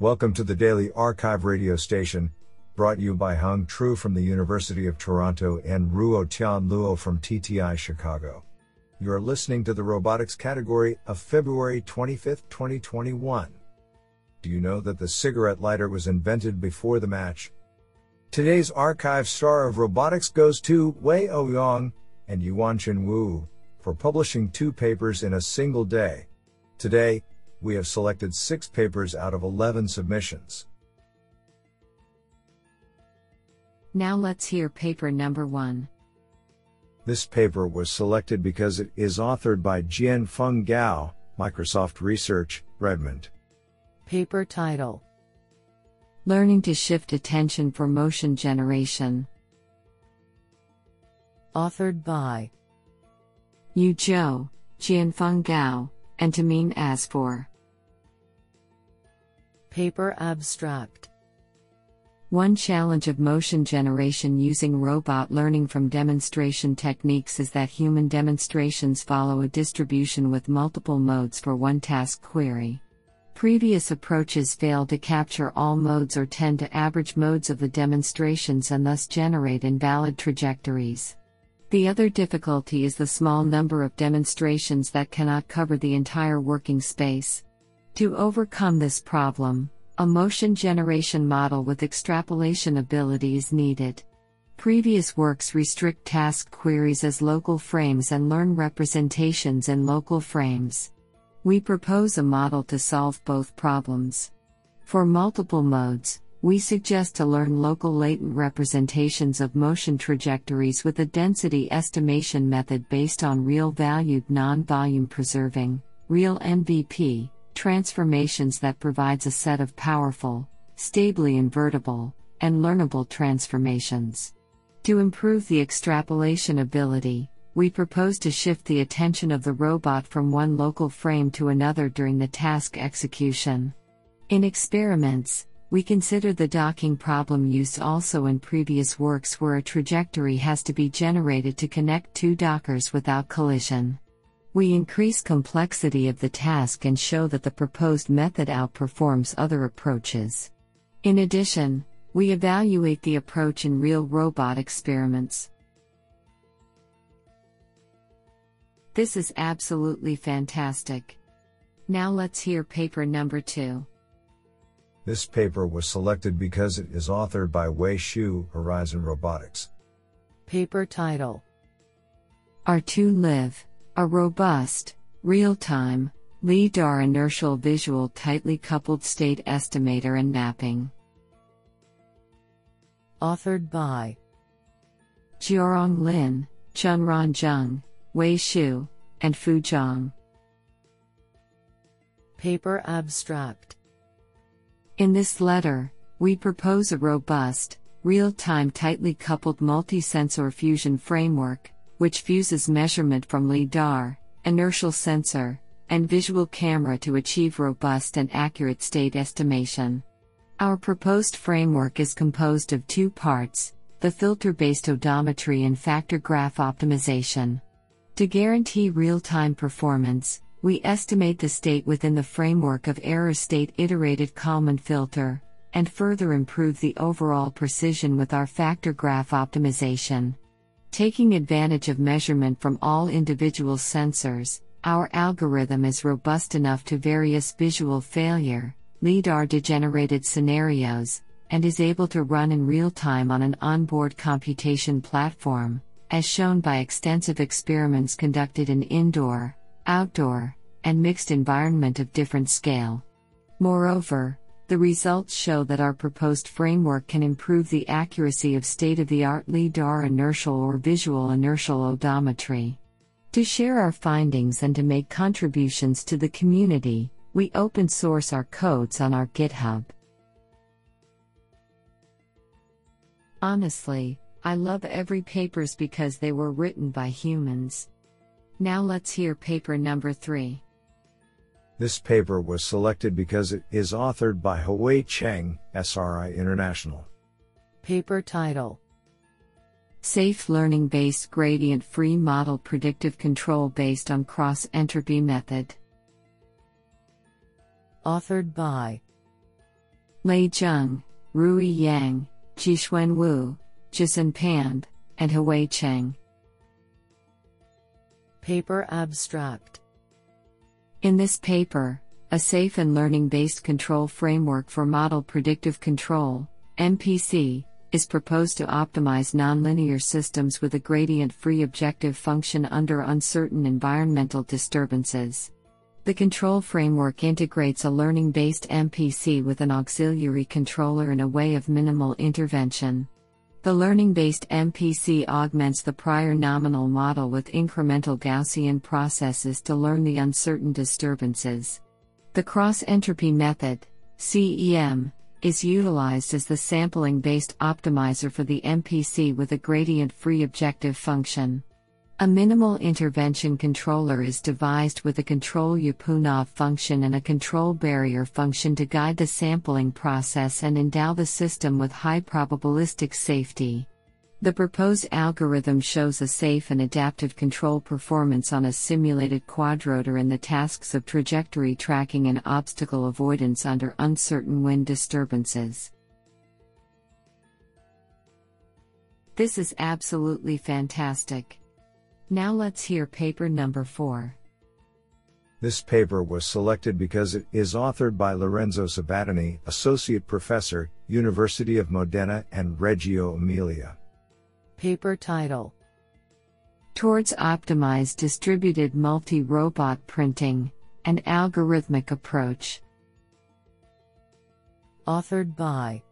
Welcome to the Daily arXiv radio station, brought you by Hung Tru from the University of Toronto and Ruo Tian Luo from TTI Chicago. You are listening to the robotics category of February 25, 2021. Do you know that the cigarette lighter was invented before the match? Today's arXiv star of robotics goes to Wei Ouyang and Yuanxin Wu for publishing two papers in a single day. Today, we have selected six papers out of 11 submissions. Now let's hear paper number one. This paper was selected because it is authored by Jianfeng Gao, Microsoft Research, Redmond. Paper title Learning to Shift Attention for Motion Generation. Authored by Yu Zhou, Jianfeng Gao, and Tamim Asfour. Paper Abstract One challenge of motion generation using robot learning from demonstration techniques is that human demonstrations follow a distribution with multiple modes for one task query. Previous approaches fail to capture all modes or tend to average modes of the demonstrations and thus generate invalid trajectories. The other difficulty is the small number of demonstrations that cannot cover the entire working space. To overcome this problem, a motion generation model with extrapolation ability is needed. Previous works restrict task queries as local frames and learn representations in local frames. We propose a model to solve both problems. For multiple modes, we suggest to learn local latent representations of motion trajectories with a density estimation method based on real valued non volume preserving, real NVP, transformations that provides a set of powerful, stably invertible, and learnable transformations. To improve the extrapolation ability, we propose to shift the attention of the robot from one local frame to another during the task execution. In experiments, we consider the docking problem used also in previous works where a trajectory has to be generated to connect two dockers without collision. We increase complexity of the task and show that the proposed method outperforms other approaches. In addition, we evaluate the approach in real robot experiments. This is absolutely fantastic. Now let's hear paper number two. This paper was selected because it is authored by Wei Xu, Horizon Robotics. Paper title R2 Live a robust, real time, LIDAR inertial visual tightly coupled state estimator and mapping. Authored by Jiarong Lin, Chunran Zheng, Wei Xu, and Fu Zhang. Paper Abstract In this letter, we propose a robust, real time tightly coupled multi sensor fusion framework which fuses measurement from LIDAR, inertial sensor, and visual camera to achieve robust and accurate state estimation. Our proposed framework is composed of two parts the filter based odometry and factor graph optimization. To guarantee real time performance, we estimate the state within the framework of error state iterated Kalman filter, and further improve the overall precision with our factor graph optimization. Taking advantage of measurement from all individual sensors, our algorithm is robust enough to various visual failure, LIDAR degenerated scenarios, and is able to run in real time on an onboard computation platform, as shown by extensive experiments conducted in indoor, outdoor, and mixed environment of different scale. Moreover, the results show that our proposed framework can improve the accuracy of state of the art LIDAR inertial or visual inertial odometry. To share our findings and to make contributions to the community, we open source our codes on our GitHub. Honestly, I love every papers because they were written by humans. Now let's hear paper number 3. This paper was selected because it is authored by Hui Cheng, SRI International. Paper title Safe Learning Based Gradient Free Model Predictive Control Based on Cross Entropy Method. Authored by Lei Zheng, Rui Yang, Jixuan Wu, Jisun Pand, and Hui Cheng. Paper Abstract In this paper, a safe and learning based control framework for model predictive control, MPC, is proposed to optimize nonlinear systems with a gradient free objective function under uncertain environmental disturbances. The control framework integrates a learning based MPC with an auxiliary controller in a way of minimal intervention. The learning based MPC augments the prior nominal model with incremental Gaussian processes to learn the uncertain disturbances. The cross entropy method, CEM, is utilized as the sampling based optimizer for the MPC with a gradient free objective function. A minimal intervention controller is devised with a control Lyapunov function and a control barrier function to guide the sampling process and endow the system with high probabilistic safety. The proposed algorithm shows a safe and adaptive control performance on a simulated quadrotor in the tasks of trajectory tracking and obstacle avoidance under uncertain wind disturbances. This is absolutely fantastic. Now let's hear paper number 4. This paper was selected because it is authored by Lorenzo Sabattini, Associate Professor, University of Modena and Reggio Emilia. Paper title Towards Optimized Distributed Multi Robot Printing, an Algorithmic Approach. Authored by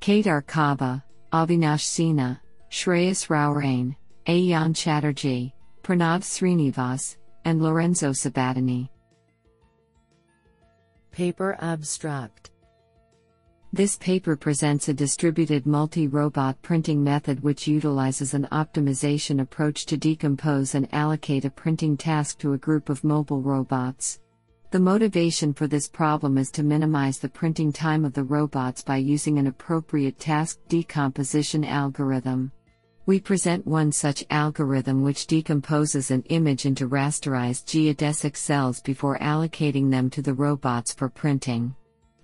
Kedar Kaba, Avinash Sinha, Shreyas Raurain, Ayan Chatterjee, Pranav Srinivas, and Lorenzo Sabattini. Paper Abstract This paper presents a distributed multi robot printing method which utilizes an optimization approach to decompose and allocate a printing task to a group of mobile robots. The motivation for this problem is to minimize the printing time of the robots by using an appropriate task decomposition algorithm. We present one such algorithm which decomposes an image into rasterized geodesic cells before allocating them to the robots for printing.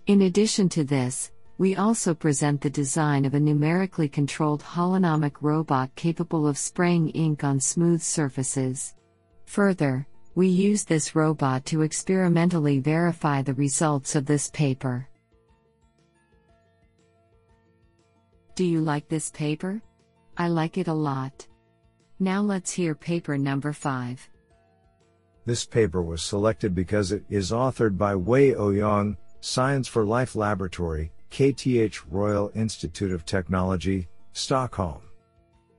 In addition to this, we also present the design of a numerically controlled holonomic robot capable of spraying ink on smooth surfaces. Further, we use this robot to experimentally verify the results of this paper. Do you like this paper? I like it a lot. Now let's hear paper number 5. This paper was selected because it is authored by Wei Ouyang, Science for Life Laboratory, KTH Royal Institute of Technology, Stockholm.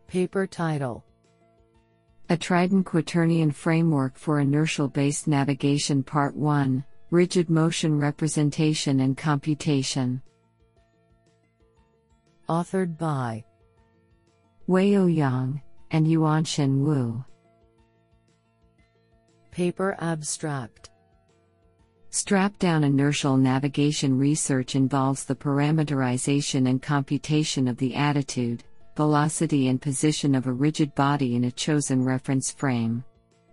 Paper title A Trident Quaternion Framework for Inertial Based Navigation Part 1 Rigid Motion Representation and Computation. Authored by Wei Ouyang and Yuanxin Wu. Paper Abstract Strap down inertial navigation research involves the parameterization and computation of the attitude, velocity, and position of a rigid body in a chosen reference frame.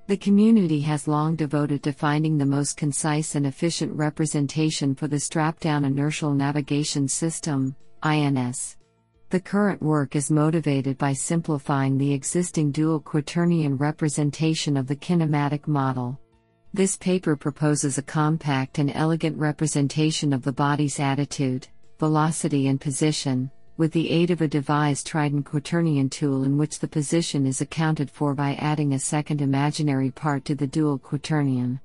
The community has long devoted to finding the most concise and efficient representation for the strap down inertial navigation system, INS. The current work is motivated by simplifying the existing dual quaternion representation of the kinematic model. This paper proposes a compact and elegant representation of the body's attitude, velocity, and position, with the aid of a devised Trident quaternion tool in which the position is accounted for by adding a second imaginary part to the dual quaternion.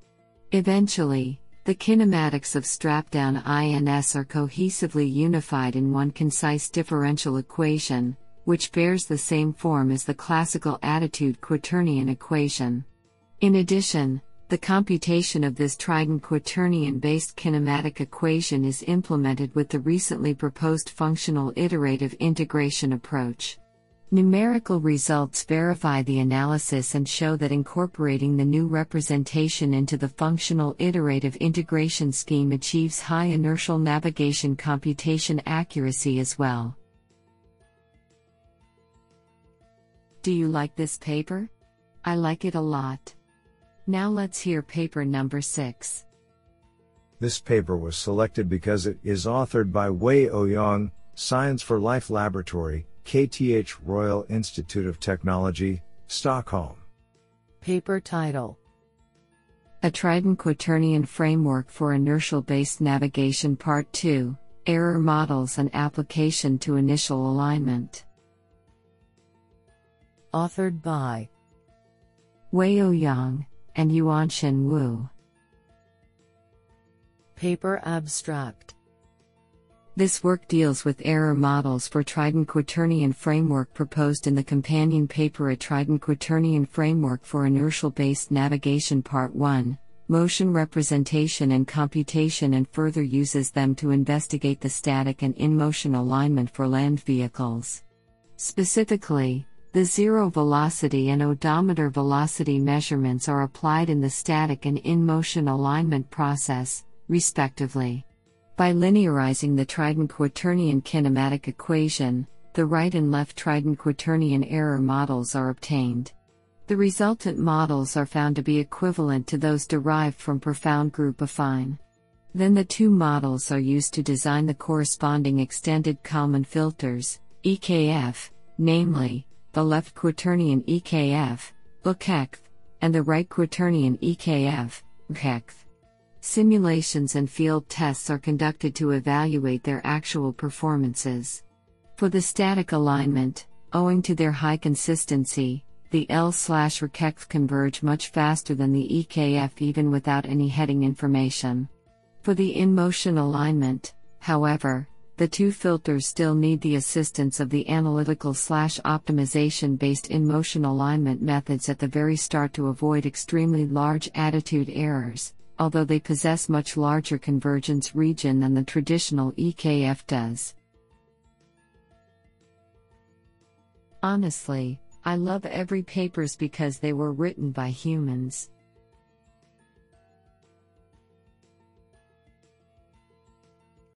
Eventually, the kinematics of strap-down INS are cohesively unified in one concise differential equation, which bears the same form as the classical attitude quaternion equation. In addition, the computation of this trident quaternion based kinematic equation is implemented with the recently proposed functional iterative integration approach. Numerical results verify the analysis and show that incorporating the new representation into the functional iterative integration scheme achieves high inertial navigation computation accuracy as well. Do you like this paper? I like it a lot. Now let's hear paper number 6. This paper was selected because it is authored by Wei Ouyang, Science for Life Laboratory, KTH Royal Institute of Technology, Stockholm. Paper title A Trident Quaternion Framework for Inertial Based Navigation Part 2 Error Models and Application to Initial Alignment. Authored by Wei Ouyang and Yuanxin Wu. Paper Abstract This work deals with error models for Trident Quaternion framework proposed in the companion paper A Trident Quaternion Framework for Inertial Based Navigation Part 1, Motion Representation and Computation and further uses them to investigate the static and in motion alignment for land vehicles. Specifically, the zero velocity and odometer velocity measurements are applied in the static and in motion alignment process, respectively. By linearizing the Trident Quaternion kinematic equation, the right and left Trident Quaternion error models are obtained. The resultant models are found to be equivalent to those derived from profound group affine. Then the two models are used to design the corresponding extended Kalman filters, EKF, namely, the left quaternion EKF, LQEKF, and the right quaternion EKF, RQEKF. Simulations and field tests are conducted to evaluate their actual performances. For the static alignment, owing to their high consistency, the L slash RQEKF converge much faster than the EKF even without any heading information. For the in motion alignment, however, the two filters still need the assistance of the analytical slash optimization based in motion alignment methods at the very start to avoid extremely large attitude errors, although they possess much larger convergence region than the traditional EKF does. Honestly, I love every papers because they were written by humans.